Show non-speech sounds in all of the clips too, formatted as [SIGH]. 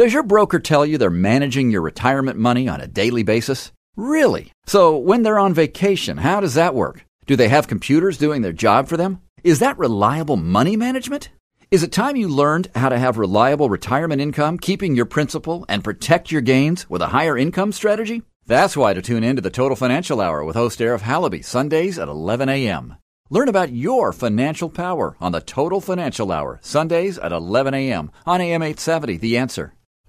Does your broker tell you they're managing your retirement money on a daily basis? Really? So when they're on vacation, how does that work? Do they have computers doing their job for them? Is that reliable money management? Is it time you learned how to have reliable retirement income, keeping your principal, and protect your gains with a higher income strategy? That's why to tune in to the Total Financial Hour with host Arif Halaby, Sundays at 11 a.m. Learn about your financial power on the Total Financial Hour, Sundays at 11 a.m. on AM 870, The Answer.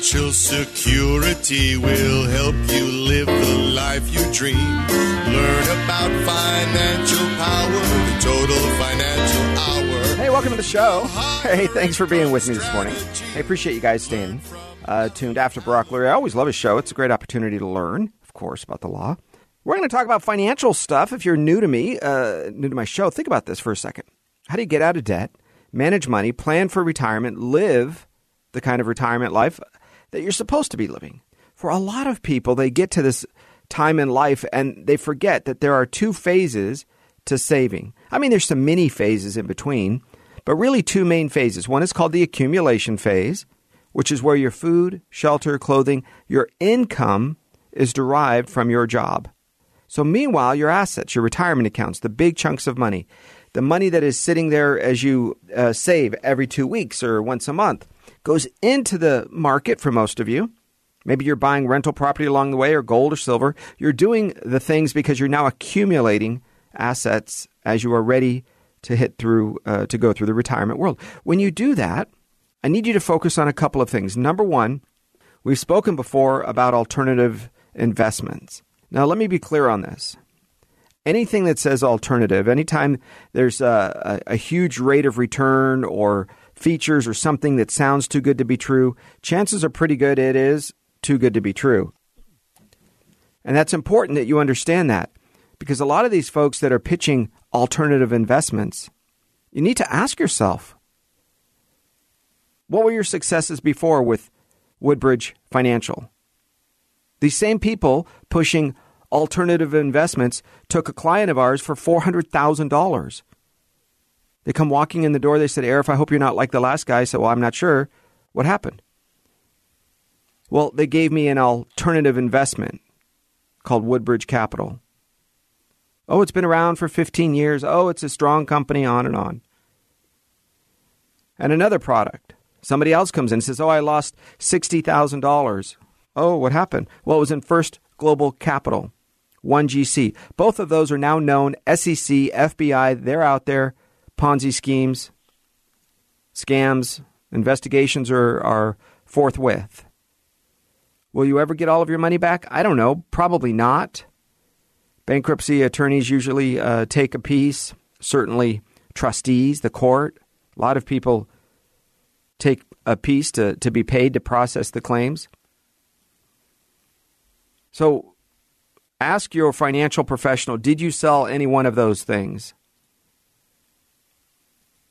Financial security will help you live the life you dream. Learn about financial power, the total financial hour. Hey, welcome to the show. Hey, thanks for being with me this morning. I appreciate you guys staying uh, tuned after Brock Lurie. I always love his show. It's a great opportunity to learn, of course, about the law. We're going to talk about financial stuff. If you're new to me, uh, new to my show, think about this for a second. How do you get out of debt, manage money, plan for retirement, live the kind of retirement life that you're supposed to be living. For a lot of people, they get to this time in life and they forget that there are two phases to saving. I mean, there's some mini phases in between, but really two main phases. One is called the accumulation phase, which is where your food, shelter, clothing, your income is derived from your job. So, meanwhile, your assets, your retirement accounts, the big chunks of money, the money that is sitting there as you uh, save every two weeks or once a month, goes into the market for most of you. Maybe you're buying rental property along the way or gold or silver. You're doing the things because you're now accumulating assets as you are ready to hit through uh, to go through the retirement world. When you do that, I need you to focus on a couple of things. Number 1, we've spoken before about alternative investments. Now let me be clear on this. Anything that says alternative, anytime there's a, a, a huge rate of return or features or something that sounds too good to be true, chances are pretty good it is too good to be true. And that's important that you understand that because a lot of these folks that are pitching alternative investments, you need to ask yourself what were your successes before with Woodbridge Financial? These same people pushing alternative investments took a client of ours for $400,000 they come walking in the door. They said, Arif, I hope you're not like the last guy. I said, Well, I'm not sure. What happened? Well, they gave me an alternative investment called Woodbridge Capital. Oh, it's been around for 15 years. Oh, it's a strong company, on and on. And another product. Somebody else comes in and says, Oh, I lost $60,000. Oh, what happened? Well, it was in First Global Capital, 1GC. Both of those are now known SEC, FBI, they're out there Ponzi schemes, scams, investigations are, are forthwith. Will you ever get all of your money back? I don't know. Probably not. Bankruptcy attorneys usually uh, take a piece. Certainly, trustees, the court. A lot of people take a piece to, to be paid to process the claims. So, ask your financial professional did you sell any one of those things?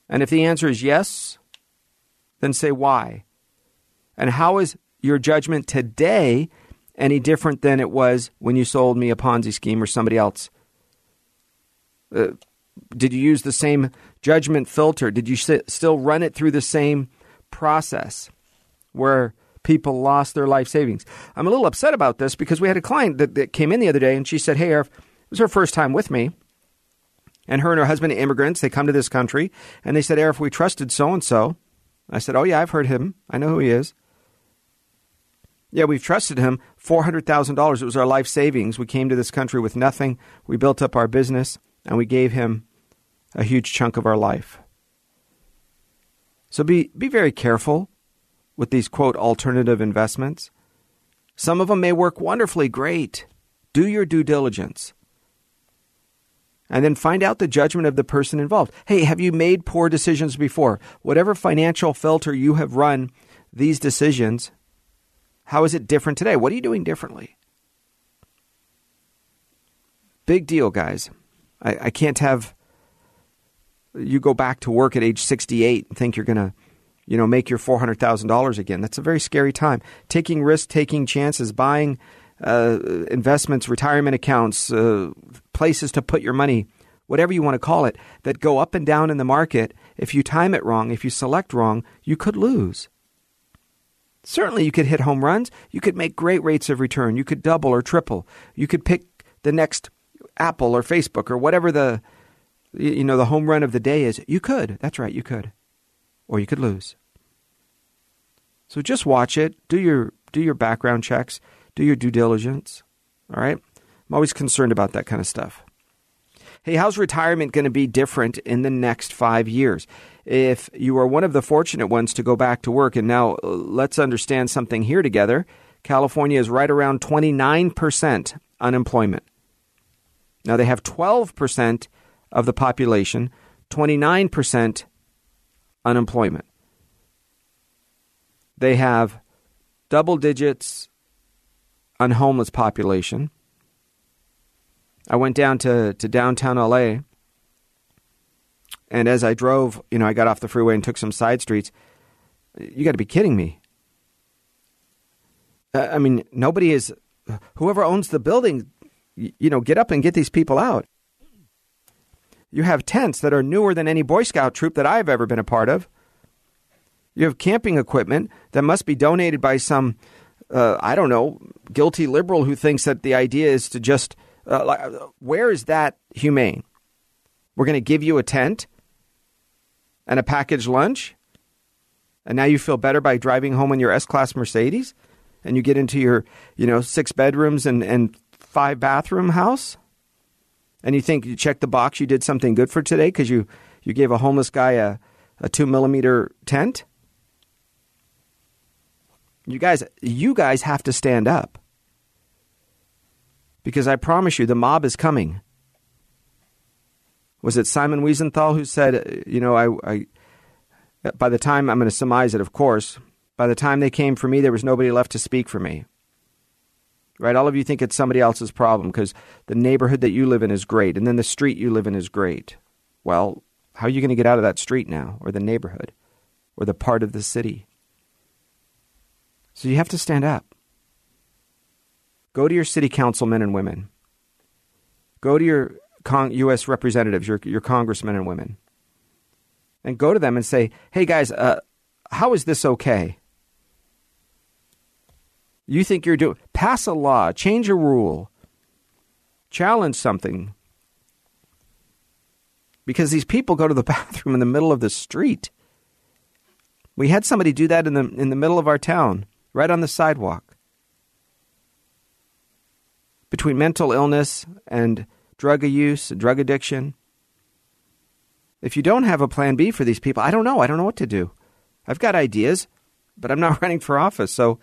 And if the answer is yes, then say why. And how is your judgment today any different than it was when you sold me a Ponzi scheme or somebody else? Uh, did you use the same judgment filter? Did you sit, still run it through the same process where people lost their life savings? I'm a little upset about this because we had a client that, that came in the other day and she said, Hey, it was her first time with me and her and her husband immigrants. They come to this country, and they said, Arif, we trusted so and so. I said, Oh, yeah, I've heard him. I know who he is. Yeah, we've trusted him. $400,000. It was our life savings. We came to this country with nothing. We built up our business, and we gave him a huge chunk of our life. So be, be very careful with these, quote, alternative investments. Some of them may work wonderfully great. Do your due diligence. And then find out the judgment of the person involved. Hey, have you made poor decisions before? Whatever financial filter you have run these decisions, how is it different today? What are you doing differently? Big deal, guys. I, I can't have you go back to work at age 68 and think you're going to you know make your $400,000 again. That's a very scary time. Taking risks, taking chances, buying uh, investments, retirement accounts, uh, places to put your money, whatever you want to call it, that go up and down in the market. If you time it wrong, if you select wrong, you could lose. Certainly, you could hit home runs. You could make great rates of return. You could double or triple. You could pick the next Apple or Facebook or whatever the you know the home run of the day is. You could. That's right. You could, or you could lose. So just watch it. Do your do your background checks do your due diligence. All right? I'm always concerned about that kind of stuff. Hey, how's retirement going to be different in the next five years? If you are one of the fortunate ones to go back to work, and now uh, let's understand something here together California is right around 29% unemployment. Now they have 12% of the population, 29% unemployment. They have double digits on homeless population. I went down to, to downtown LA, and as I drove, you know, I got off the freeway and took some side streets. You got to be kidding me. I mean, nobody is. Whoever owns the building, you know, get up and get these people out. You have tents that are newer than any Boy Scout troop that I've ever been a part of. You have camping equipment that must be donated by some uh, I don't know, guilty liberal who thinks that the idea is to just, uh, where is that humane? We're going to give you a tent and a packaged lunch, and now you feel better by driving home in your S Class Mercedes, and you get into your, you know, six bedrooms and, and five bathroom house, and you think you check the box, you did something good for today because you, you gave a homeless guy a, a two millimeter tent? You guys, you guys have to stand up. Because I promise you, the mob is coming. Was it Simon Wiesenthal who said, uh, you know, I, I by the time, I'm going to surmise it, of course, by the time they came for me, there was nobody left to speak for me. Right? All of you think it's somebody else's problem because the neighborhood that you live in is great, and then the street you live in is great. Well, how are you going to get out of that street now, or the neighborhood, or the part of the city? So you have to stand up. Go to your city councilmen and women. Go to your U.S. representatives, your, your congressmen and women, and go to them and say, hey guys, uh, how is this okay? You think you're doing, pass a law, change a rule, challenge something. Because these people go to the [LAUGHS] bathroom in the middle of the street. We had somebody do that in the, in the middle of our town right on the sidewalk. Between mental illness and drug use, drug addiction. If you don't have a plan B for these people, I don't know. I don't know what to do. I've got ideas, but I'm not [LAUGHS] running for office. So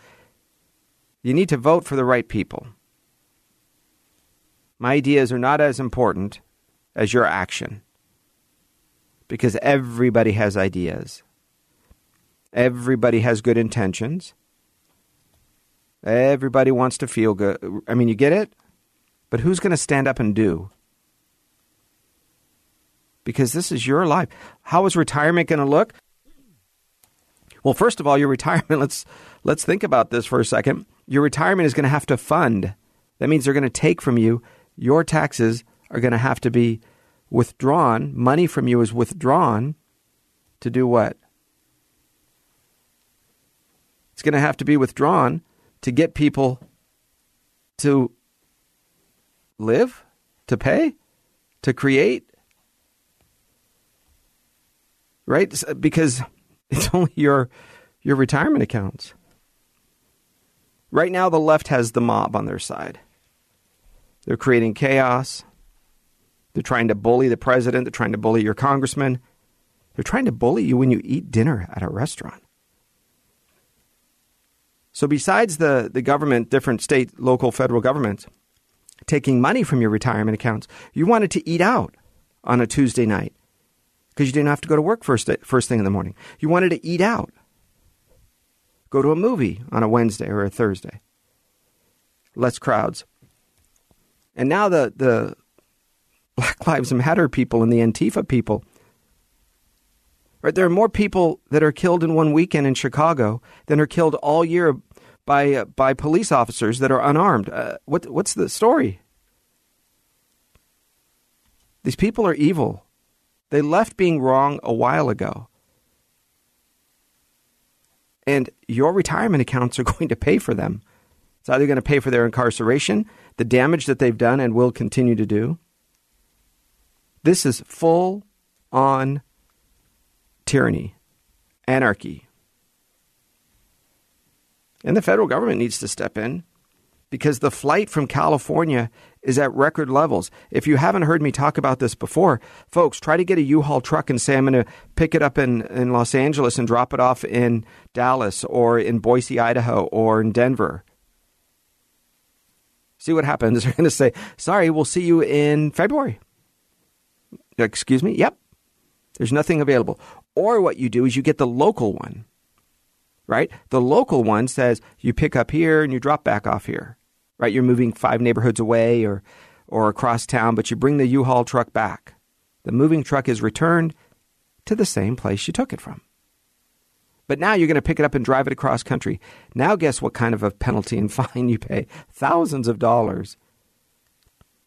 you need to vote for the right people. My ideas are not as important as your action because everybody has ideas. Everybody has good intentions. Everybody wants to feel good. I mean, you get it? But who's going to stand up and do? Because this is your life. How is retirement going to look? Well, first of all, your retirement, [LAUGHS] let's let's think about this for a second. Your retirement is going to have to fund. That means they're going to take from you. Your taxes are going to have to be withdrawn. Money from you is withdrawn to do what? It's going to have to be withdrawn to get people to live, to pay, to create. Right? Because [LAUGHS] it's only your your retirement accounts. Right now the left has the mob on their side. They're creating chaos. They're trying to bully the president, they're trying to bully your congressman. They're trying to bully you when you eat dinner at a restaurant. So, besides the, the government, different state, local, federal governments, taking money from your retirement accounts. You wanted to eat out on a Tuesday night because you didn't have to go to work first, first thing in the morning. You wanted to eat out, go to a movie on a Wednesday or a Thursday. Less crowds. And now the, the Black Lives Matter people and the Antifa people. Right, there are more people that are killed in one weekend in Chicago than are killed all year by uh, by police officers that are unarmed. Uh, what what's the story? These people are evil. They left being wrong a while ago. And your retirement accounts are [LAUGHS] going to pay for them. It's either going to pay for their incarceration, the damage that they've done and will continue to do. This is full on tyranny, anarchy. And the federal government needs to step in because the flight from California is at record levels. If you haven't heard me talk about this before, folks, try to get a U-Haul truck and say I'm going to pick it up in, in Los Angeles and drop it off in Dallas or in Boise, Idaho or in Denver. See what happens. [LAUGHS] They're going to say, sorry, we'll see you in February. Excuse me? Yep. There's nothing available. Or what you do is you get the local one, right? The local one says you pick up here and you drop back off here, right? You're moving five neighborhoods away or, or across town, but you bring the U-Haul truck back. The moving truck is returned to the same place you took it from. But now you're going to pick it up and drive it across country. Now, guess what kind of a penalty and [LAUGHS] fine you pay? Thousands of dollars.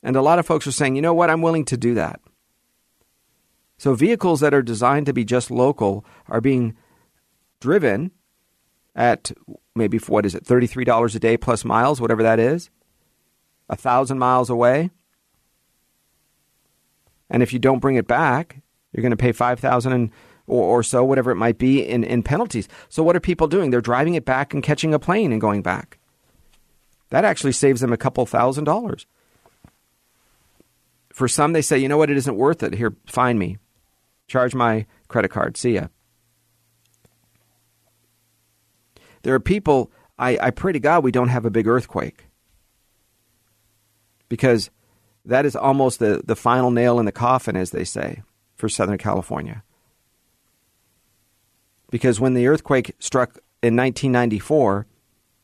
And a lot of folks are saying, you know what, I'm willing to do that. So, vehicles that are designed to be just local are being driven at maybe, what is it, $33 a day plus miles, whatever that is, a thousand miles away. And if you don't bring it back, you're going to pay 5000 and or, or so, whatever it might be, in, in penalties. So, what are people doing? They're driving it back and catching a plane and going back. That actually saves them a couple thousand dollars. For some, they say, you know what, it isn't worth it. Here, find me. Charge my credit card. See ya. There are people, I, I pray to God we don't have a big earthquake. Because that is almost the, the final nail in the coffin, as they say, for Southern California because when the earthquake struck in 1994,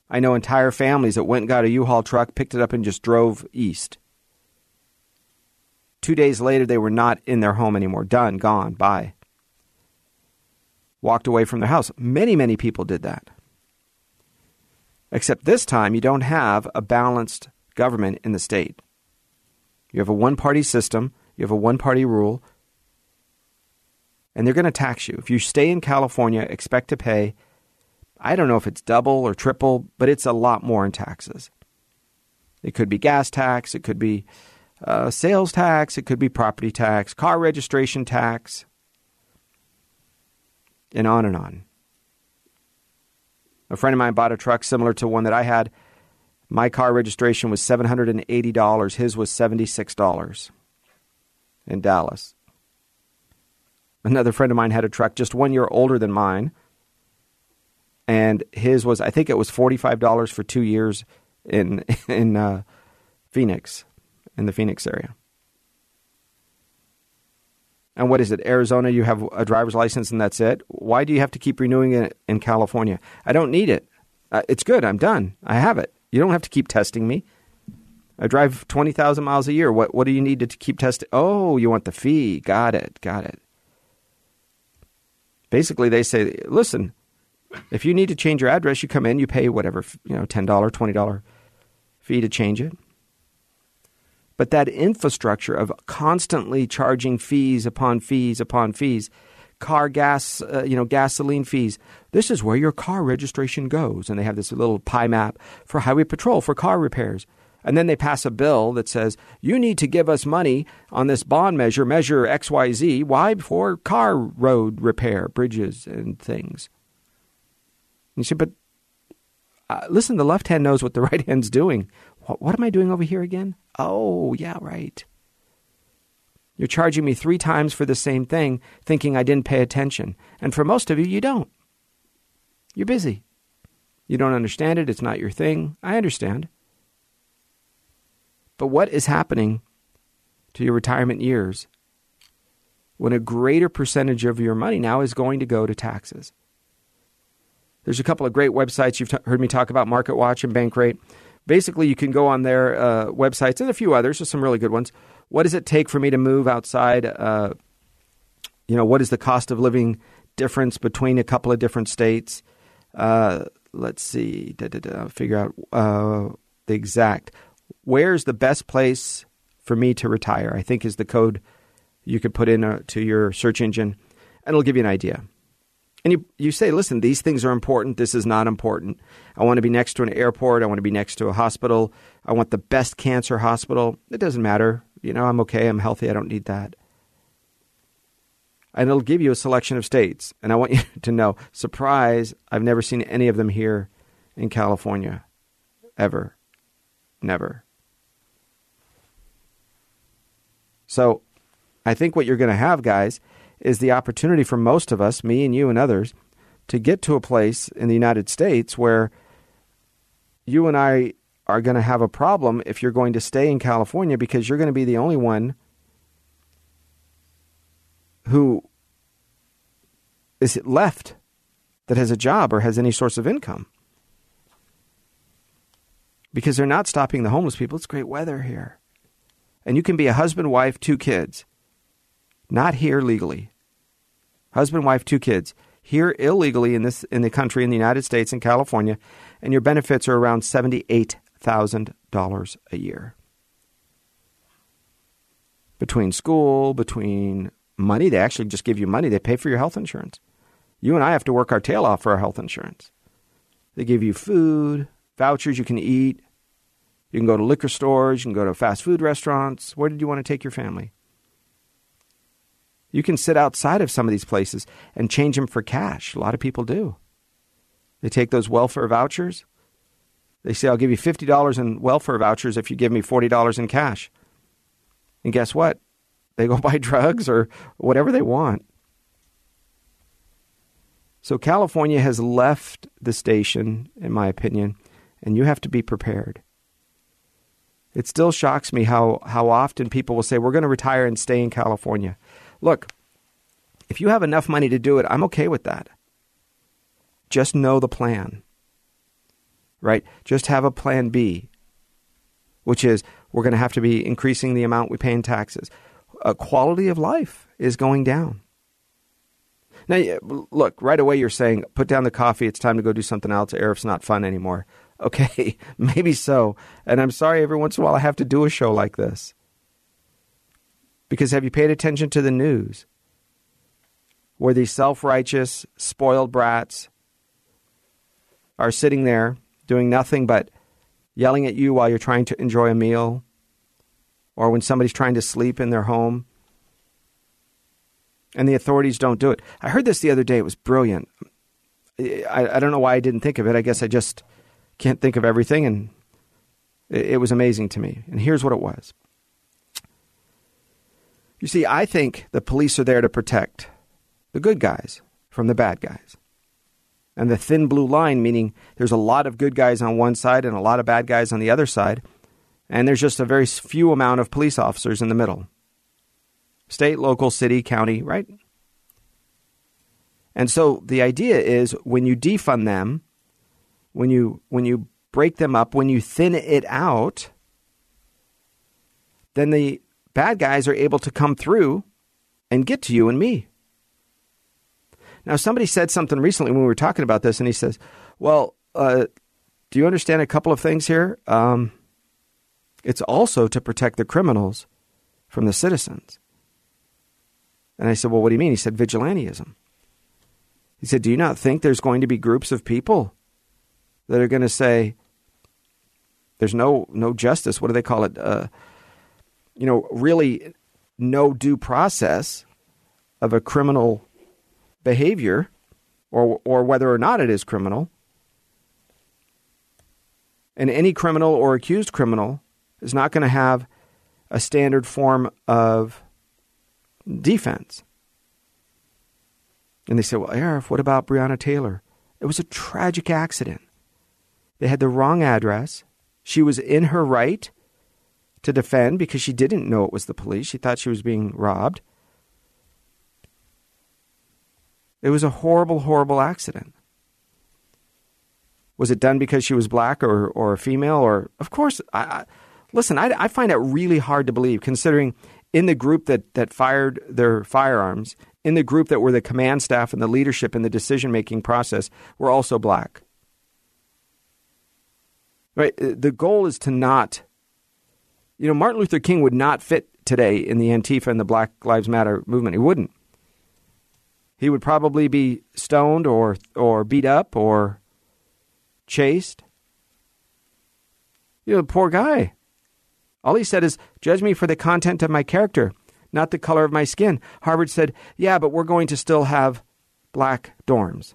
I know entire families that went and got a U-Haul truck, picked it up, and just drove east. Two days later, they were not in their home anymore. Done, gone, bye. Walked away from their house. Many, many people did that. Except this time, you don't have a balanced government in the state. You have a one party system, you have a one party rule, and they're going to tax you. If you stay in California, expect to pay, I don't know if it's double or triple, but it's a lot more in taxes. It could be gas tax, it could be uh, sales tax, it could be property tax, car registration tax, and on and on. A friend of mine bought a truck similar to one that I had. My car registration was $780, his was $76 in Dallas. Another friend of mine had a truck just one year older than mine, and his was I think it was forty five dollars for two years in [LAUGHS] in uh, Phoenix, in the Phoenix area. And what is it? Arizona, you have a driver's license and that's it. Why do you have to keep renewing it in California? I don't need it. Uh, it's good. I'm done. I have it. You don't have to keep testing me. I drive 20,000 miles a year. What, what do you need to keep testing? Oh, you want the fee. Got it. Got it. Basically, they say, listen, if you need to change your address, you come in, you pay whatever, you know, $10, $20 fee to change it. But that infrastructure of constantly charging fees upon fees upon fees, car gas, uh, you know, gasoline fees. This is where your car registration goes, and they have this little pie map for highway patrol for car repairs. And then they pass a bill that says, you need to give us money on this bond measure, measure XYZ. Why? For car road repair, bridges, and things. And you say, but uh, listen, the left hand knows what the [LAUGHS] right hand's doing. What, what am I doing over here again? Oh, yeah, right. You're charging me three times for the same thing, thinking I didn't pay attention. And for most of you, you don't. You're busy. You don't understand it. It's not your thing. I understand. But what is happening to your retirement years when a greater percentage of your money now is going to go to taxes? There's a couple of great websites you've t- heard me talk about, MarketWatch and Bankrate. Basically, you can go on their uh, websites and a few others, just some really good ones. What does it take for me to move outside? Uh, you know, what is the cost of living difference between a couple of different states? Uh, let's see, da, da, da, figure out uh, the exact. Where's the best place for me to retire? I think is the code you could put in uh, to your search engine, and it'll give you an idea. And you, you say, listen, these things are important. This is not important. I want to be next to an airport. I want to be next to a hospital. I want the best cancer hospital. It doesn't matter. You know, I'm okay. I'm healthy. I don't need that. And it'll give you a selection of states. And I want [LAUGHS] you to know surprise, I've never seen any of them here in California. Ever. Never. So I think what you're going to have, guys, is the opportunity for most of us, me and you and others, to get to a place in the United States where you and I are going to have a problem if you're going to stay in California because you're going to be the only one who is left that has a job or has any source of income. Because they're not stopping the homeless people. It's great weather here. And you can be a husband, wife, two kids not here legally. Husband, wife, two kids. Here illegally in this in the country in the United States in California, and your benefits are around seventy-eight thousand dollars a year. Between school, between money, they actually just give you money. They pay for your health insurance. You and I have to work our tail off for our health insurance. They give you food, vouchers you can eat. You can go to liquor stores, you can go to fast food restaurants. Where did you want to take your family? You can sit outside of some of these places and change them for cash. A lot of people do. They take those welfare vouchers. They say, I'll give you $50 in welfare vouchers if you give me $40 in cash. And guess what? They go [LAUGHS] buy drugs or whatever they want. So California has left the station, in my opinion, and you have to be prepared. It still shocks me how, how often people will say, We're going to retire and stay in California. Look, if you have enough money to do it, I'm okay with that. Just know the plan, right? Just have a plan B, which is we're going to have to be increasing the amount we pay in taxes. A quality of life is going down. Now, look, right away you're saying, put down the coffee, it's time to go do something else, Arif's not fun anymore. [LAUGHS] Okay, maybe so. And I'm sorry every once in a while I have to do a show like this. Because have you paid attention to the news? Where these self righteous, spoiled brats are sitting there doing nothing but yelling at you while you're trying to enjoy a meal, or when somebody's trying to sleep in their home, and the authorities don't do it. I heard this the other day. It was brilliant. I, I don't know why I didn't think of it. I guess I just can't think of everything, and it, it was amazing to me. And here's what it was you see, I think the police are there to protect the good guys from the bad guys. And the thin blue line, meaning there's a lot of good guys on one side and a lot of bad guys on the other side, and there's just a very few amount of police officers in the middle. State, local, city, county, right? And so the idea is when you defund them, when you when you break them up, when you thin it out, then the bad guys are able to come through and get to you and me. Now, somebody said something recently when we were talking about this, and he says, Well, uh, do you understand a couple of things here? Um, it's also to protect the criminals from the citizens. And I said, Well, what do you mean? He said, Vigilantism. He said, Do you not think there's going to be groups of people that are going to say, there's no no justice. What do they call it? Uh, you know, really no due process of a criminal behavior or, or whether or not it is criminal. And any criminal or accused criminal is not going to have a standard form of defense. And they said, Well, Arif, what about Breonna Taylor? It was a tragic accident. They had the wrong address. She was in her right to defend because she didn't know it was the police. She thought she was being robbed. It was a horrible, horrible accident. Was it done because she was black or, or a female? Or of course, I, I listen. I, I find it really hard to believe, considering in the group that that fired their firearms, in the group that were the command staff and the leadership in the decision making process, were also black. Right. Uh, the goal is to not. You know, Martin Luther King would not fit today in the Antifa and the Black Lives Matter movement. He wouldn't. He would probably be stoned or or beat up or chased. You know, poor guy. All he said is, Judge me for the content of my character, not the color of my skin. Harvard said, Yeah, but we're going to still have black dorms.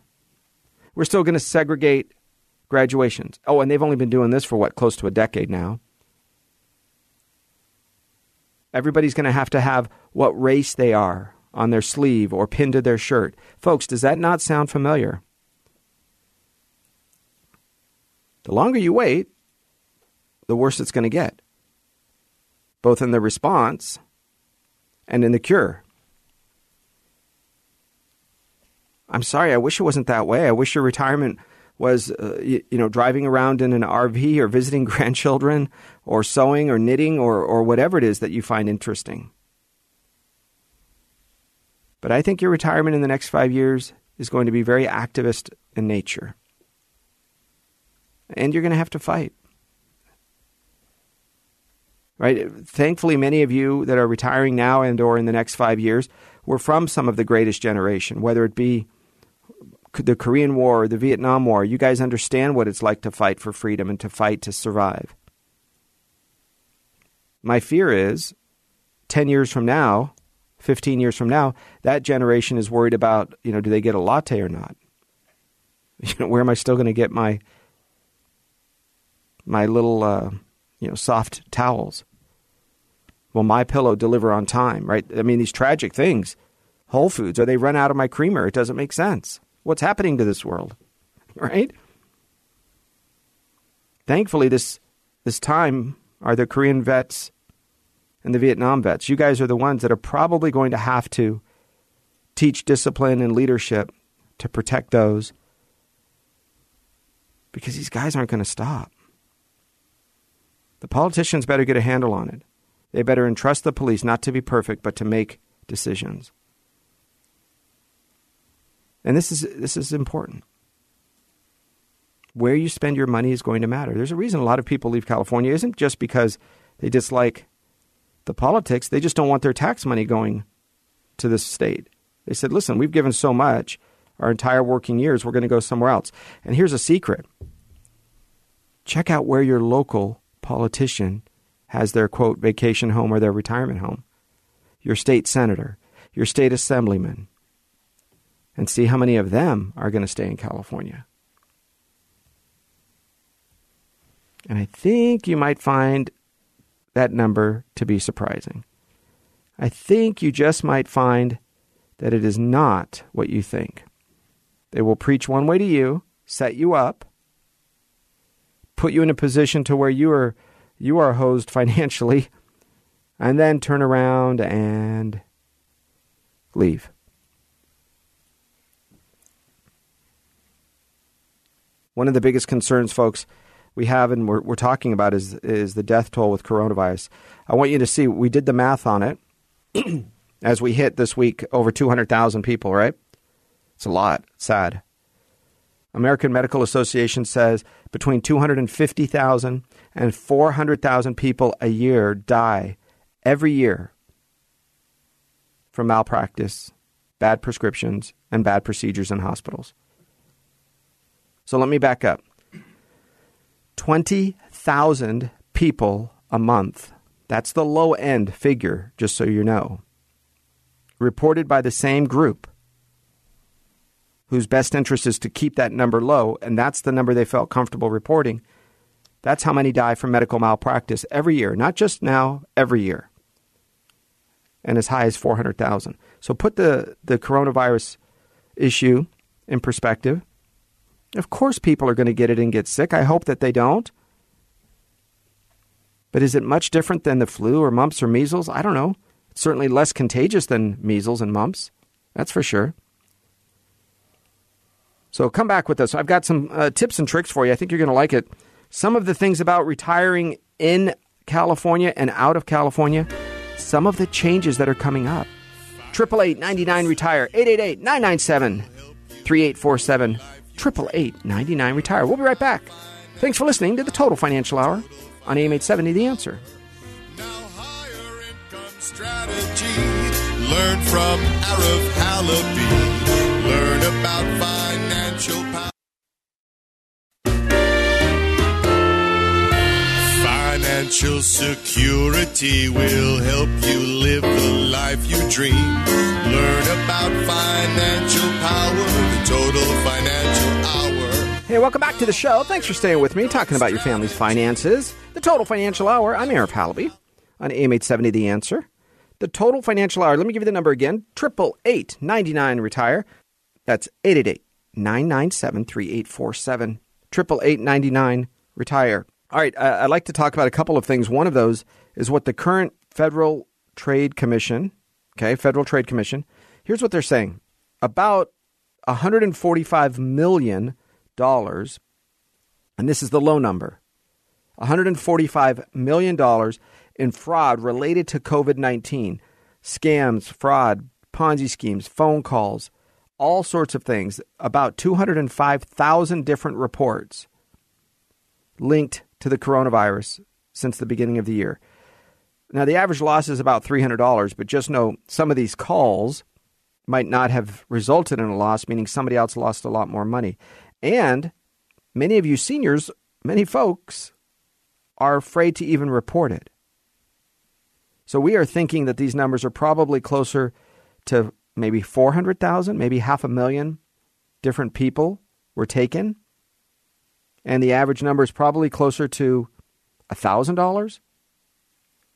We're still going to segregate graduations. Oh, and they've only been doing this for what, close to a decade now. Everybody's going to have to have what race they are on their sleeve or pinned to their shirt. Folks, does that not sound familiar? The longer you wait, the worse it's going to get, both in the response and in the cure. I'm sorry, I wish it wasn't that way. I wish your retirement was, uh, you, know, driving around in an RV or visiting [LAUGHS] grandchildren or sewing or knitting or, or whatever it is that you find interesting. But I think your retirement in the next five years is going to be very activist in nature and you're going to have to fight. Right? Thankfully, many of you that are retiring now and or in the next five years were from some of the greatest generation, whether it be the Korean War or the Vietnam War. You guys understand what it's like to fight for freedom and to fight to survive. My fear is 10 years from now, 15 years from now, that generation is worried about, you know, do they get a latte or not? [LAUGHS] You know, where am I still going to get my my little uh, you know soft towels. Will my pillow deliver on time? Right? I mean, these tragic things. Whole Foods, or they run out of my creamer. It doesn't make sense. What's happening to this world? [LAUGHS] Right? Thankfully, this this time are the Korean vets and the Vietnam vets. You guys are the ones that are probably going to have to teach discipline and leadership to protect those because these guys aren't going to stop. The politicians better get a handle on it. They better entrust the police not to be perfect, but to make decisions. And this is, this is important. Where you spend your money is going to matter. There's a reason a lot of people leave California isn't just because they dislike the politics, they just don't want their tax money going to this state. They said, listen, we've given so much our entire working years, we're going to go somewhere else. And here's a secret check out where your local politician has their quote vacation home or their retirement home, your state senator, your state assemblyman, and see how many of them are going to stay in California. And I think you might find that number to be surprising. I think you just might find that it is not what you think. They will preach one way to you, set you up, put you in a position to where you are you are hosed [LAUGHS] financially and then turn around and leave. One of the biggest concerns, folks, we have and we're, we're talking about is is the death toll with coronavirus. I want you to see we did the math on it [CLEARS THROAT] as we hit this week over 200,000 people, right? It's a lot. sad. American Medical Association says between 250,000 and 400,000 people a year die every year from malpractice, bad prescriptions, and bad procedures in hospitals. So let me back up 20,000 people a month. That's the low end figure, just so you know. Reported by the same group whose best interest is to keep that number low, and that's the number they felt comfortable reporting. That's how many die from medical malpractice every year, not just now, every year. And as high as 400,000. So put the, the coronavirus issue in perspective. Of course, people are going to get it and get sick. I hope that they don't. But is it much different than the flu or mumps or measles? I don't know. It's certainly less contagious than measles and mumps. That's for sure. So come back with us. I've got some uh, tips and tricks for you. I think you're going to like it. Some of the things about retiring in California and out of California, some of the changes that are coming up. 888 99 Retire, 888 997 3847, 888 99 Retire. We'll be right back. Thanks for listening to the Total Financial Hour on AM 870 The Answer. Now higher income strategy. Learn from Arif Halaby. Learn about financial power. Financial security will help you live the life you dream. Learn about financial power, the total financial. Hey, welcome back to the show. Thanks for staying with me, talking about your family's finances. The Total Financial Hour. I'm Arif Halaby on AM 870 The Answer. The Total Financial Hour. Let me give you the number again. Triple eight ninety nine retire. That's 888 997 3847. Triple eight ninety nine retire. All right, uh, I'd like to talk about a couple of things. One of those is what the current Federal Trade Commission, okay, Federal Trade Commission, here's what they're saying. About 145 million and this is the low number. 145 million dollars in fraud related to COVID-19. Scams, fraud, Ponzi schemes, phone calls, all sorts of things. About 205,000 different reports linked to the coronavirus since the beginning of the year. Now, the average loss is about $300, but just know some of these calls might not have resulted in a loss, meaning somebody else lost a lot more money. And many of you seniors, many folks, are afraid to even report it. So we are thinking that these numbers are probably closer to maybe 400,000, maybe half a million different people were taken and the average number is probably closer to $1,000.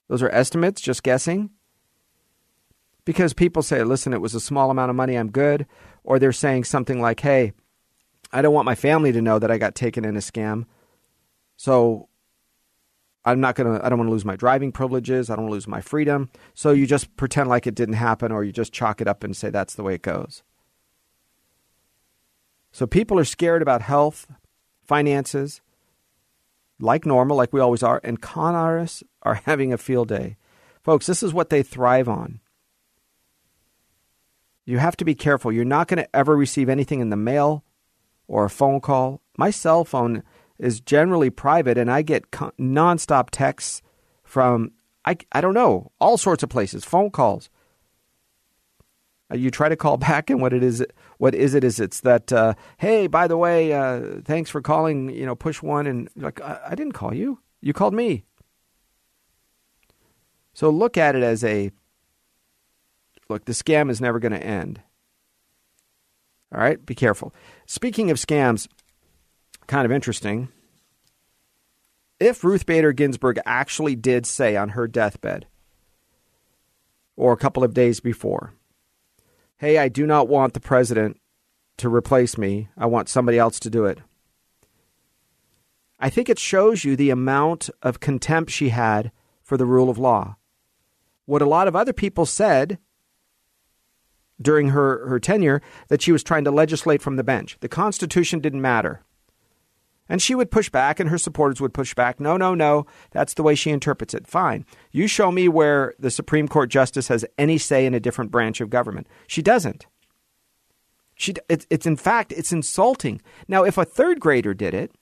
Those are estimates, just guessing. Because people say, listen, it was a small amount of money, I'm good. Or they're saying something like, hey, I don't want my family to know that I got taken in a scam. So I'm not going to, I don't want to lose my driving privileges. I don't want to lose my freedom. So you just pretend like it didn't happen or you just chalk it up and say that's the way it goes. So people are scared about health, finances, like normal, like we always are, and con artists are [LAUGHS] having a field day. Folks, this is what they thrive on. You have to be careful. You're not going to ever receive anything in the mail or a phone call. My cell phone is generally private, and I get nonstop texts from, I, I don't know, all sorts of places, phone calls. Uh, you try to call [LAUGHS] back, and what it is, what is it? Is it's that uh, hey, by the way, uh, thanks for calling. You know, push one, and like I, I didn't call you. You called me. So look at it as a look. The scam is never going to end. All right, be careful. Speaking of scams, kind of interesting. If Ruth Bader Ginsburg actually did say on her deathbed, or a couple of days before, hey, I do not want the president to replace me. I want somebody else to do it. I think it shows you the amount of contempt she had for the rule of law. What a lot of other people said during her, her tenure that she was trying to legislate from the bench. The Constitution didn't matter. And she would push back, and her supporters would push back. No, no, no. That's the way she interprets it. Fine. You show me where the Supreme Court justice has any say in a different branch of government. She doesn't. She, it's, it's in fact, it's insulting. Now, if a third grader did it,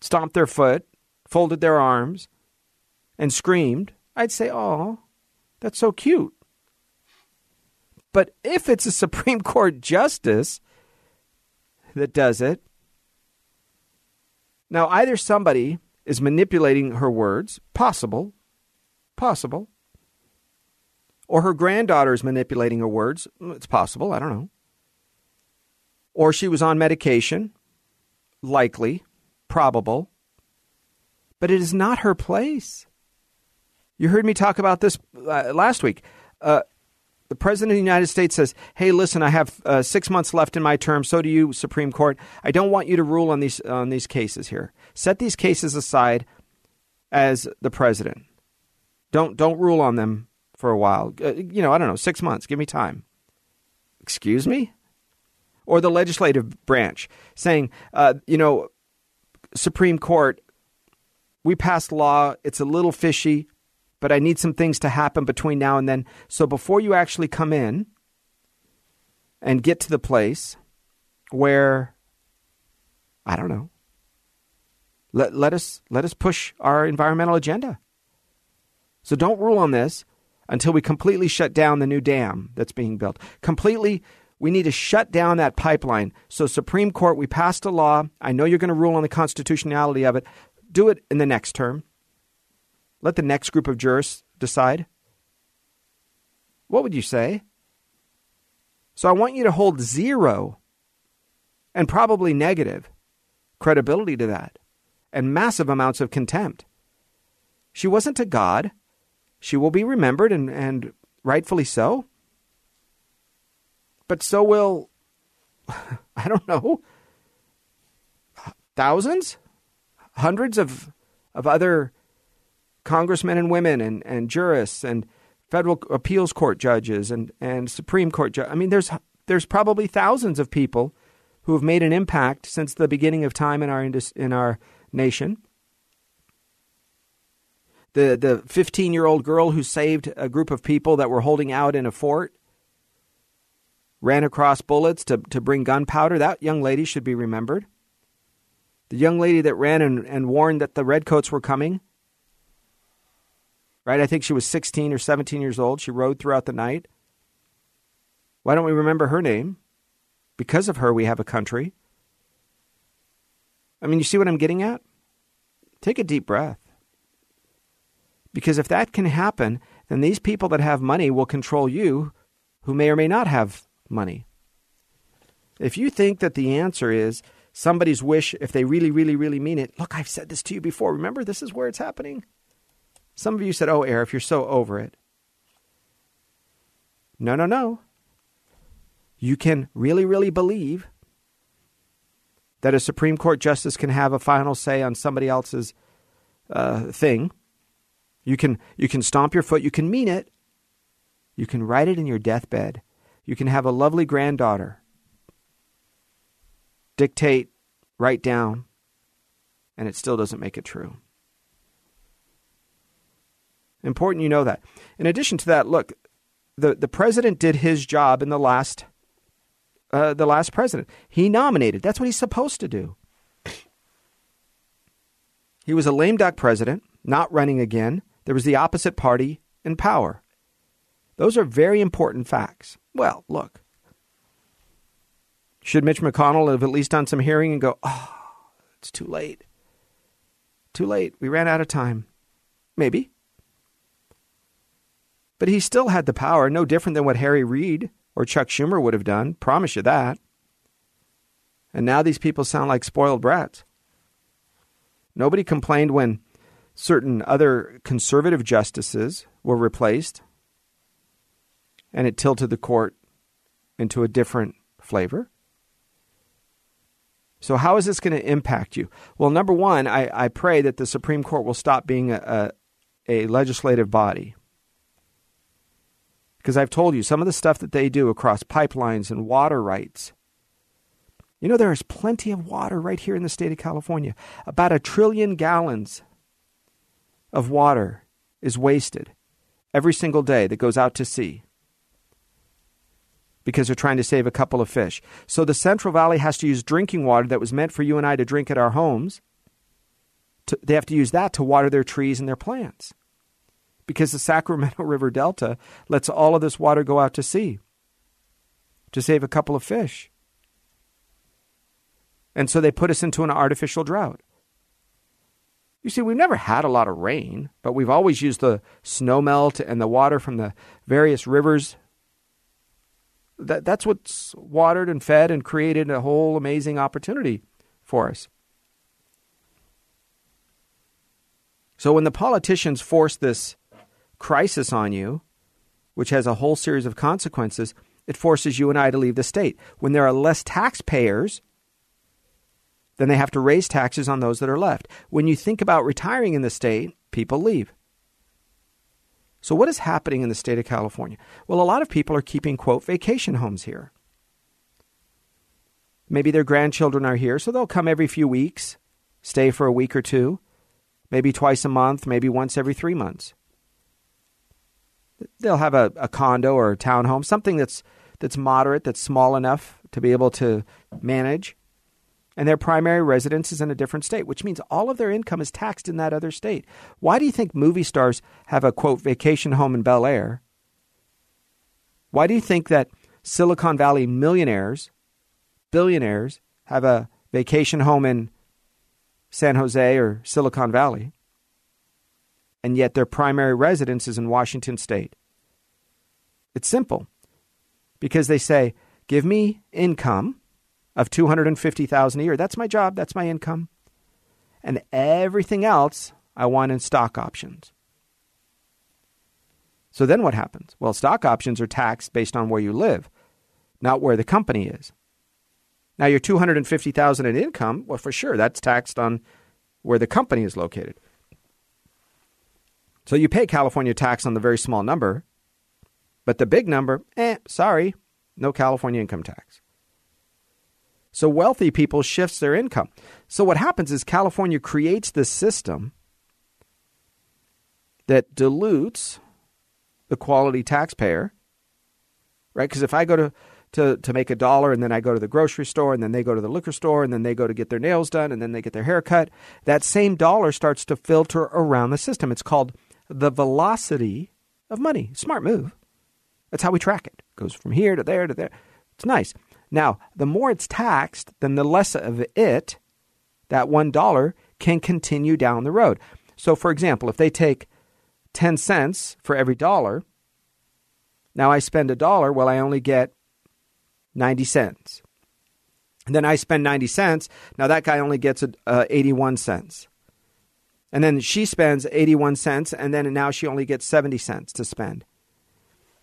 stomped their foot, folded their arms, and screamed, I'd say, oh, that's so cute. But if it's a [LAUGHS] Supreme Court justice that does it, now, either somebody is manipulating her words, possible, possible, or her granddaughter is manipulating her words, it's possible, I don't know. Or she was on medication, likely, probable, but it is not her place. You heard me talk about this uh, last week. Uh, the President of the United States says, "Hey, listen, I have uh, six months left in my term. So do you, Supreme Court. I don't want you to rule on these on these cases here. Set these cases aside. as the president. Don't don't rule on them for a while. Uh, you know, I don't know, 6 months. Give me time. Excuse me? Or the legislative branch saying, uh, you know, Supreme Court, we passed law. It's a little fishy, but I need some things to happen between now and then. So before you actually come in and get to the place where, I don't know, let, let us let us push our environmental agenda. So don't rule on this until we completely shut down the new dam that's being built. Completely we need to shut down that pipeline. So Supreme Court, we passed a law. I know you're going to rule on the constitutionality of it. Do it in the next term. Let the next group of jurists decide. What would you say? So I want you to hold zero and probably negative credibility to that and massive amounts of contempt. She wasn't a god. She will be remembered and, and rightfully so. But so will, [LAUGHS] I don't know, thousands, hundreds of, of other congressmen and women and, and jurists and federal appeals court judges and, and Supreme Court judges. I mean, there's, there's probably thousands of people who have made an impact since the beginning of time in our, in our nation. The the 15 year old girl who saved a group of people that were holding out in a fort, ran across bullets to, to bring gunpowder. That young lady should be remembered. The young lady that ran and, and warned that the redcoats were coming. Right? I think she was 16 or 17 years old. She rode throughout the night. Why don't we remember her name? Because of her, we have a country. I mean, you see what I'm getting at? Take a deep breath. Because if that can happen, then these people that have money will control you who may or may not have money. If you think that the answer is somebody's wish, if they really, really, really mean it, look, I've said this to you before. Remember, this is where it's happening. Some of you said, Oh, If you're so over it. No, no, no. You can really, really believe that a Supreme Court justice can have a final say on somebody else's uh, thing. You can you can stomp your foot. You can mean it. You can write it in your deathbed. You can have a lovely granddaughter. Dictate, write down, and it still doesn't make it true. Important you know that. In addition to that, look, the, the president did his job in the last uh, the last president. He nominated. That's what he's supposed to do. He was a lame duck president, not running again. There was the opposite party in power. Those are very important facts. Well, look. Should Mitch McConnell have at least done some hearing and go, oh, it's too late? Too late. We ran out of time. Maybe. But he still had the power, no different than what Harry Reid or Chuck Schumer would have done. Promise you that. And now these people sound like spoiled brats. Nobody complained when certain other conservative justices were replaced and it tilted the court into a different flavor. So, how is this going to impact you? Well, number one, I, I pray that the Supreme Court will stop being a, a, a legislative body because I've told you some of the stuff that they do across pipelines and water rights. You know, there is plenty of water right here in the state of California. About a trillion gallons of water is wasted every single day that goes out to sea because they're trying to save a couple of fish. So the Central Valley has to use drinking water that was meant for you and I to drink at our homes. To, they have to use that to water their trees and their plants because the Sacramento [LAUGHS] River Delta lets all of this water go out to sea to save a couple of fish. And so they put us into an artificial drought. You see, we've never had a lot of rain, but we've always used the snow melt and the water from the various rivers. That, that's what's watered and fed and created a whole amazing opportunity for us. So when the politicians force this crisis on you, which has a whole series of consequences, it forces you and I to leave the state. When there are less taxpayers, then they have to raise taxes on those that are left. When you think about retiring in the state, people leave. So, what is happening in the state of California? Well, a lot of people are keeping, quote, vacation homes here. Maybe their grandchildren are here, so they'll come every few weeks, stay for a week or two, maybe twice a month, maybe once every three months. They'll have a, a condo or a townhome, something that's, that's moderate, that's small enough to be able to manage. And their primary residence is in a different state, which means all of their income is taxed in that other state. Why do you think movie stars have a quote vacation home in Bel Air? Why do you think that Silicon Valley millionaires, billionaires, have a vacation home in San Jose or Silicon Valley? And yet their primary residence is in Washington state. It's simple because they say, give me income of 250,000 a year. That's my job, that's my income. And everything else I want in stock options. So then what happens? Well, stock options are taxed based on where you live, not where the company is. Now your 250,000 in income, well for sure that's taxed on where the company is located. So you pay California tax on the very small number, but the big number, eh, sorry, no California income tax. So wealthy people shifts their income. So what happens is California creates this system that dilutes the quality taxpayer, right? Because if I go to, to, to make a dollar and then I go to the grocery store and then they go to the liquor store and then they go to get their nails done and then they get their hair cut, that same dollar starts to filter around the system. It's called the velocity of money. Smart move. That's how we track it. it goes from here to there to there. It's nice. Now, the more it's taxed, then the less of it, that $1, can continue down the road. So, for example, if they take 10 cents for every dollar, now I spend a dollar, well, I only get 90 cents. And then I spend 90 cents, now that guy only gets uh, 81 cents. And then she spends 81 cents, and then now she only gets 70 cents to spend.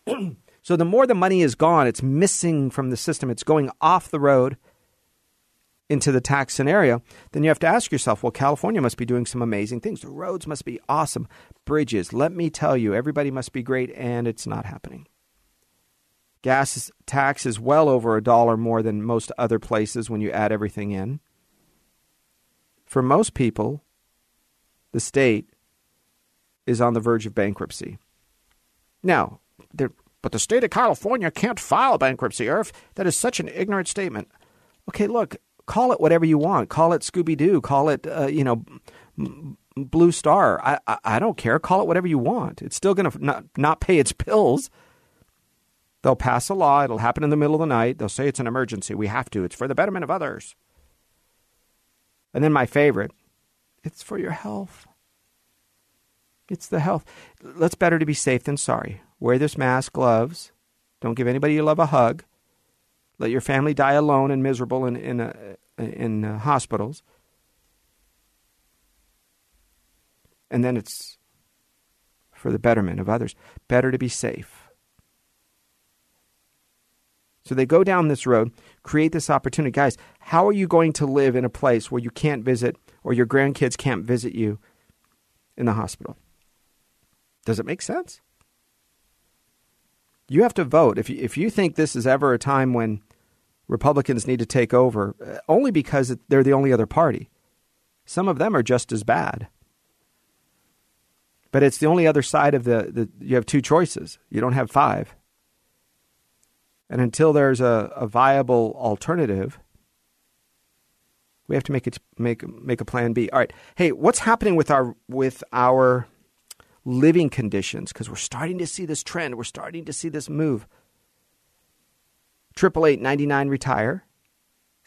[CLEARS THROAT] So the more the money is gone, it's missing from the system, it's going off the road into the tax scenario, then you have to ask yourself, well, California must be doing some amazing things. The roads must be awesome. Bridges, let me tell you, everybody must be great, and it's not happening. Gas tax is well over a dollar more than most other places when you add everything in. For most people, the state is on the verge of bankruptcy. Now, but the state of California can't file bankruptcy, Irv. That is such an ignorant statement. Okay, look, call it whatever you want. Call it Scooby Doo. Call it, uh, you know, Blue Star. I, I, I don't care. Call it whatever you want. It's still going to not, not pay its bills. They'll pass a law. It'll happen in the middle of the night. They'll say it's an emergency. We have to. It's for the betterment of others. And then my favorite, it's for your health. It's the health. Let's better to be safe than sorry. Wear this mask, gloves. Don't give anybody you love a hug. Let your family die alone and miserable in in, uh, in uh, hospitals. And then it's for the betterment of others. Better to be safe. So they go down this road, create this opportunity. Guys, how are you going to live in a place where you can't visit or your grandkids can't visit you in the hospital? Does it make sense? You have to vote. If you, if you think this is ever a time when Republicans need to take over, uh, only because they're the only other party. Some of them are just as bad. But it's the only other side of the, the you have two choices. You don't have five. And until there's a, a viable alternative, we have to make it make make a plan B. All right. Hey, what's happening with our with our living conditions because we're starting to see this trend. We're starting to see this move. Triple eight ninety nine retire.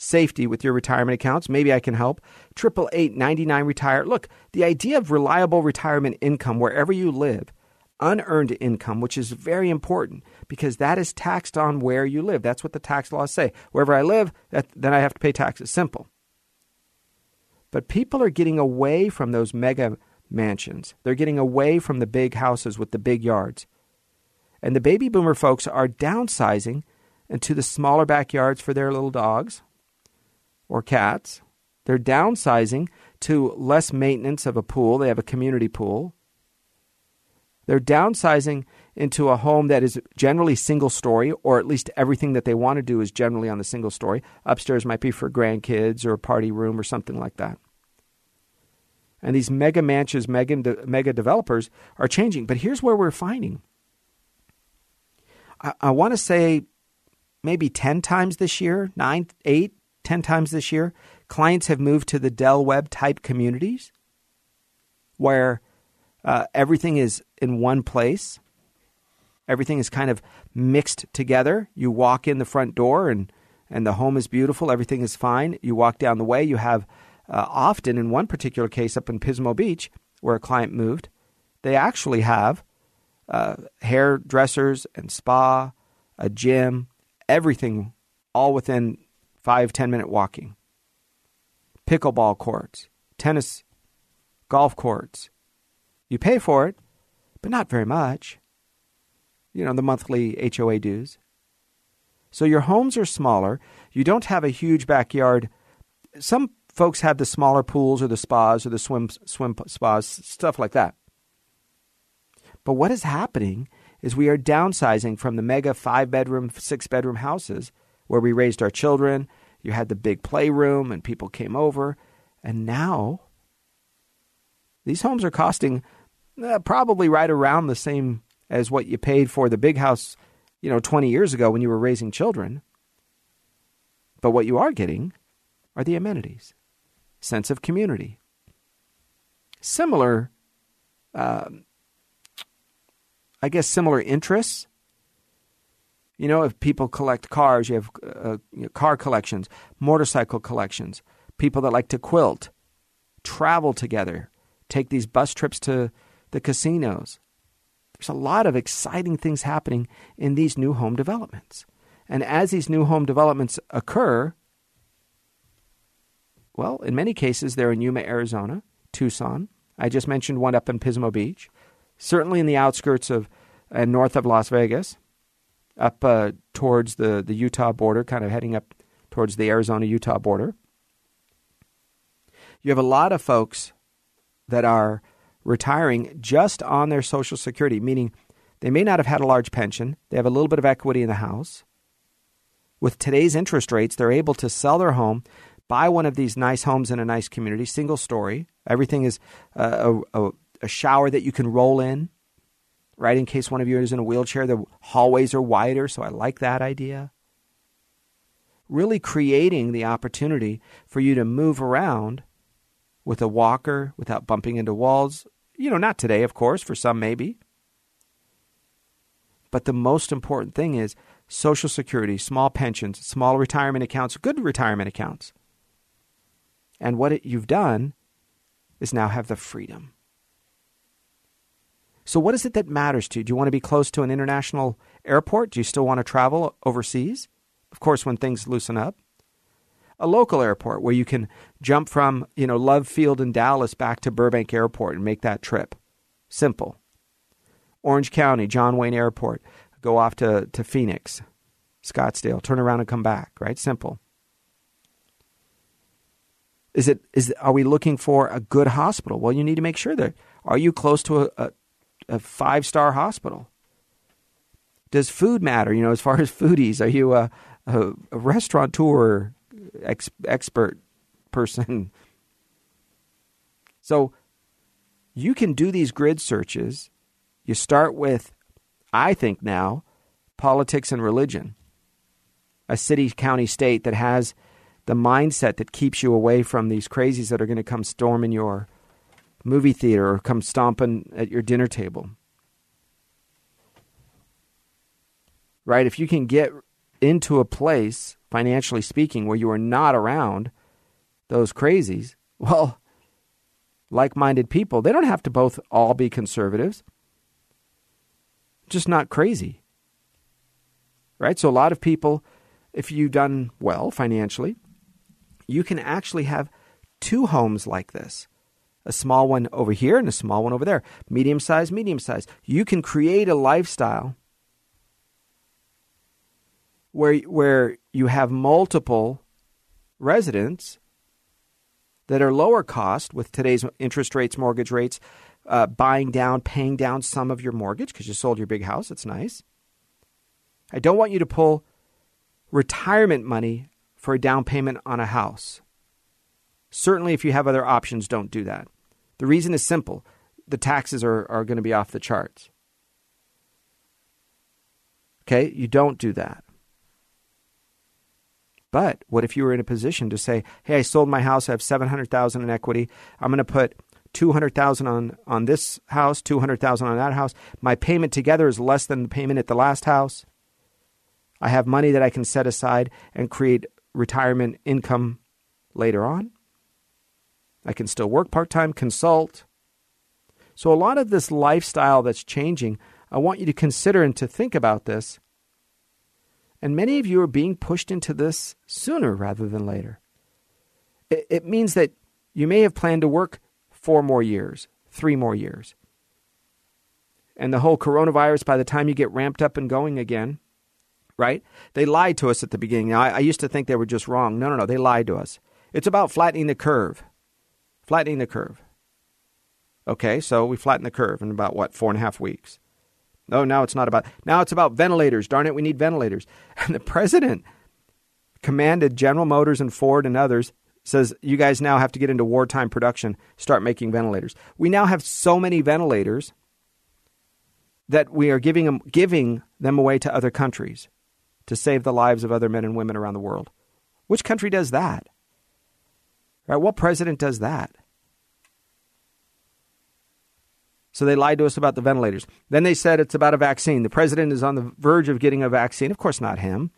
Safety with your retirement accounts. Maybe I can help. Triple eight ninety nine retire. Look, the idea of reliable retirement income wherever you live, unearned income, which is very important because that is taxed on where you live. That's what the tax laws say. Wherever I live, that, then I have to pay taxes. Simple. But people are getting away from those mega mansions. They're getting away from the big houses with the big yards. And the baby boomer folks are downsizing into the smaller backyards for their little dogs or cats. They're downsizing to less maintenance of a pool. They have a community pool. They're downsizing into a home that is generally single story, or at least everything that they want to do is generally on the single story. Upstairs might be for grandkids or a party room or something like that. And these mega mansions, mega, mega developers are changing. But here's where we're finding I, I want to say maybe 10 times this year, nine, eight, 10 times this year, clients have moved to the Del Webb type communities where uh, everything is in one place. Everything is kind of mixed together. You walk in the front door and, and the home is beautiful. Everything is fine. You walk down the way. You have uh, often, in one particular case up in Pismo Beach, where a client moved, they actually have uh, hairdressers and spa, a gym, everything all within five, ten minute walking. Pickleball courts, tennis, golf courts. You pay for it, but not very much. You know, the monthly HOA dues. So your homes are smaller. You don't have a huge backyard. Some folks have the smaller pools or the spas or the swim swim spas, stuff like that. But what is happening is we are downsizing from the mega five bedroom, six bedroom houses where we raised our children. You had the big playroom and people came over. And now these homes are costing uh, probably right around the same as what you paid for the big house, you know, 20 years ago when you were raising children. But what you are getting are the amenities, sense of community. Similar uh, I guess, similar interests. You know, if people collect cars, you have uh, you know, car collections, motorcycle collections, people that like to quilt, travel together, take these bus trips to the casinos. There's a lot of exciting things happening in these new home developments. And as these new home developments occur, well, in many cases, they're in Yuma, Arizona, Tucson. I just mentioned one up in Pismo Beach certainly in the outskirts of and north of Las Vegas, up uh, towards the, the Utah border, kind of heading up towards the Arizona Utah border. You have a lot of folks that are retiring just on their Social Security, meaning they may not have had a large pension, they have a little bit of equity in the house. With today's interest rates, they're able to sell their home, buy one of these nice homes in a nice community, single story. Everything is uh, a, a a shower that you can roll in, right? In case one of you is in a wheelchair, the hallways are wider, so I like that idea. Really creating the opportunity for you to move around with a walker without bumping into walls. You know, not today, of course, for some maybe. But the most important thing is Social Security, small pensions, small retirement accounts, good retirement accounts. And what it, you've done is now have the freedom so, what is it that matters to you? Do you want to be close to an international airport? Do you still want to travel overseas? Of course, when things loosen up. A local airport where you can jump from, you know, Love Field in Dallas back to Burbank Airport and make that trip. Simple. Orange County, John Wayne Airport, go off to, to Phoenix, Scottsdale, turn around and come back, right? Simple. Is it is are we looking for a good hospital? Well, you need to make sure that are you close to a, a a five star hospital? Does food matter? You know, as far as foodies, are you a, a, a restaurateur ex, expert person? [LAUGHS] So you can do these grid searches. You start with, I think now, politics and religion. A city, county, state that has the mindset that keeps you away from these crazies that are going to come storming your movie theater or come stomping at your dinner table. Right? If you can get into a place, financially speaking, where you are not around those crazies, [LAUGHS] well, like minded people, they don't have to both all be conservatives, just not crazy. Right? So, a lot of people, if you've done well financially, you can actually have two homes like this a small one over here and a small one over there, medium size, medium size. You can create a lifestyle where where you have multiple residents that are lower cost with today's interest rates, mortgage rates, uh, buying down, paying down some of your mortgage because you sold your big house. It's nice. I don't want you to pull retirement money for a down payment on a house. Certainly, if you have other options, don't do that. The reason is simple the taxes are, are going to be off the charts. Okay, you don't do that. But what if you were in a position to say, "Hey, I sold my house. I have seven hundred thousand in equity. I'm going to put two hundred thousand on on this house, two hundred thousand on that house. My payment together is less than the payment at the last house. I have money that I can set aside and create retirement income later on. I can still work part time, consult. So, a lot of this lifestyle that's changing, I want you to consider and to think about this. And many of you are being pushed into this sooner rather than later. It, it means that you may have planned to work four more years, three more years. And the whole coronavirus, by the time you get ramped up and going again, right? They lied to us at the beginning. Now, I, I used to think they were just wrong. No, no, no. They lied to us. It's about flattening the curve. Flattening the curve. Okay, so we flatten the curve in about what, four and a half weeks. No, now it's not about. Now it's about ventilators. Darn it, we need ventilators. [LAUGHS] And the president commanded General Motors and Ford and others says you guys now have to get into wartime production, start making ventilators. We now have so many ventilators that we are giving them, giving them away to other countries to save the lives of other men and women around the world. Which country does that? Right? What president does that? So they lied to us about the ventilators. Then they said it's about a vaccine. The president is on the verge of getting a vaccine. Of course, not him.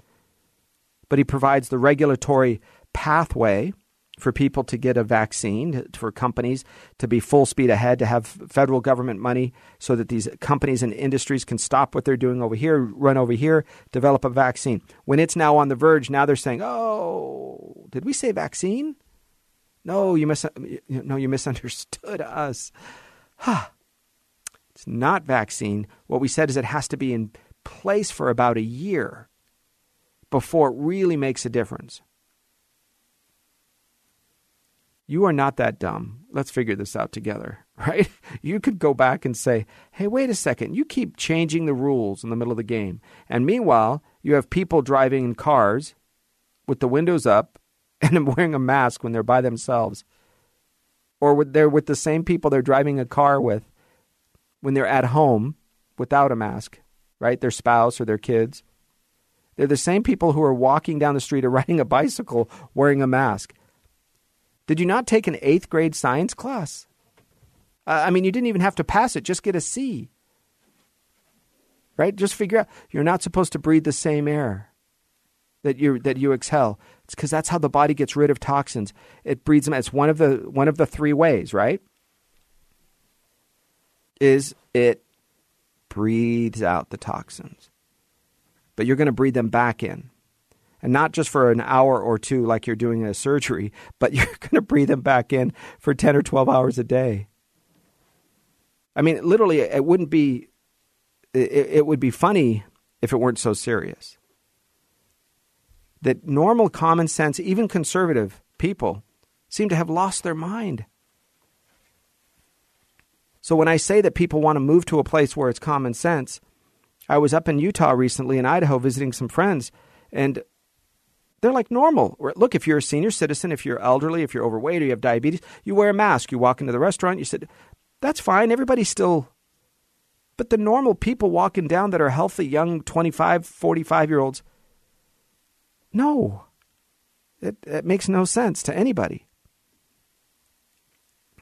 But he provides the regulatory pathway for people to get a vaccine, for companies to be full speed ahead, to have federal government money so that these companies and industries can stop what they're doing over here, run over here, develop a vaccine. When it's now on the verge, now they're saying, "Oh, did we say vaccine? No, you mis- no, you misunderstood us." [SIGHS] It's not vaccine. What we said is it has to be in place for about a year before it really makes a difference. You are not that dumb. Let's figure this out together, [LAUGHS] right? You could go back and say, hey, wait a second. You keep changing the rules in the middle of the game. And meanwhile, you have people driving in cars with the windows up [LAUGHS] and wearing a mask when they're by themselves. Or they're with the same people they're driving a car with when they're at home without a mask, right? Their spouse or their kids. They're the same people who are walking down the street or [LAUGHS] riding a bicycle wearing a mask. Did you not take an eighth grade science class? Uh, I mean, you didn't even have to pass it, just get a C. Right? Just figure out you're not supposed to breathe the same air that you that you exhale. It's because that's how the body gets rid of toxins. It breathes them. It's one of the one of the three ways, right? Is it breathes out the toxins, but you're going to breathe them back in and not just for an hour or two like you're doing a surgery, but [LAUGHS] you're going to breathe them back in for 10 or 12 hours a day. I mean, literally, it wouldn't be, it, it would be funny if it weren't so serious. That normal common sense, even conservative people, seem to have lost their mind. So when I say that people want to move to a place where it's common sense, I was up in Utah recently in Idaho visiting some friends, and they're like normal. Look, if you're a senior citizen, if you're elderly, if you're overweight, or you have diabetes, you wear a mask. You walk into the restaurant, you said, that's fine. Everybody's still. But the normal people walking down that are healthy, young 25, 45 year olds, no. It, it makes no sense to anybody.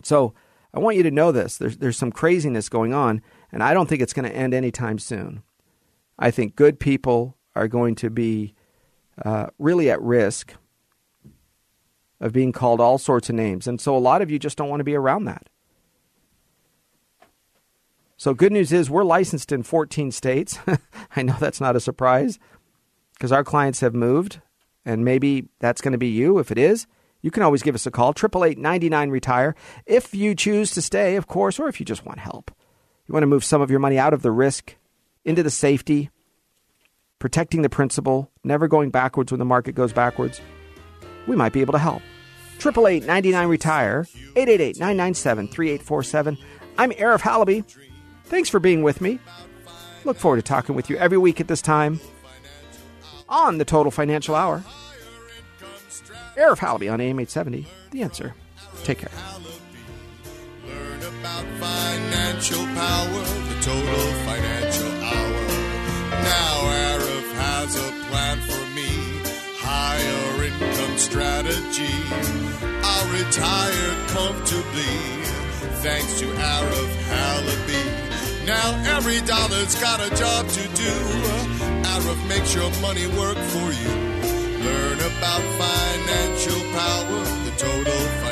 So I want you to know this. There's, there's some craziness going on, and I don't think it's going to end anytime soon. I think good people are going to be uh, really at risk of being called all sorts of names. And so a lot of you just don't want to be around that. So, good news is we're licensed in 14 states. [LAUGHS] I know that's not a surprise because our clients have moved, and maybe that's going to be you. If it is, you can always give us a call, 888 99 Retire. If you choose to stay, of course, or if you just want help. You want to move some of your money out of the risk into the safety protecting the principal, never going backwards when the market goes backwards, we might be able to help. 888 99 Retire, 888 997 3847. I'm Arif Halaby. Thanks for being with me. Look forward to talking with you every week at this time on the Total Financial Hour. Arif Halaby on AM 870. The answer. Take care. Learn about financial power, the total financial hour. Now Arif has a plan for me. Higher income strategy. I'll retire comfortably. Thanks to Arif Halaby. Now every dollar's got a job to do. Arif makes your money work for you. Learn about financial power, the total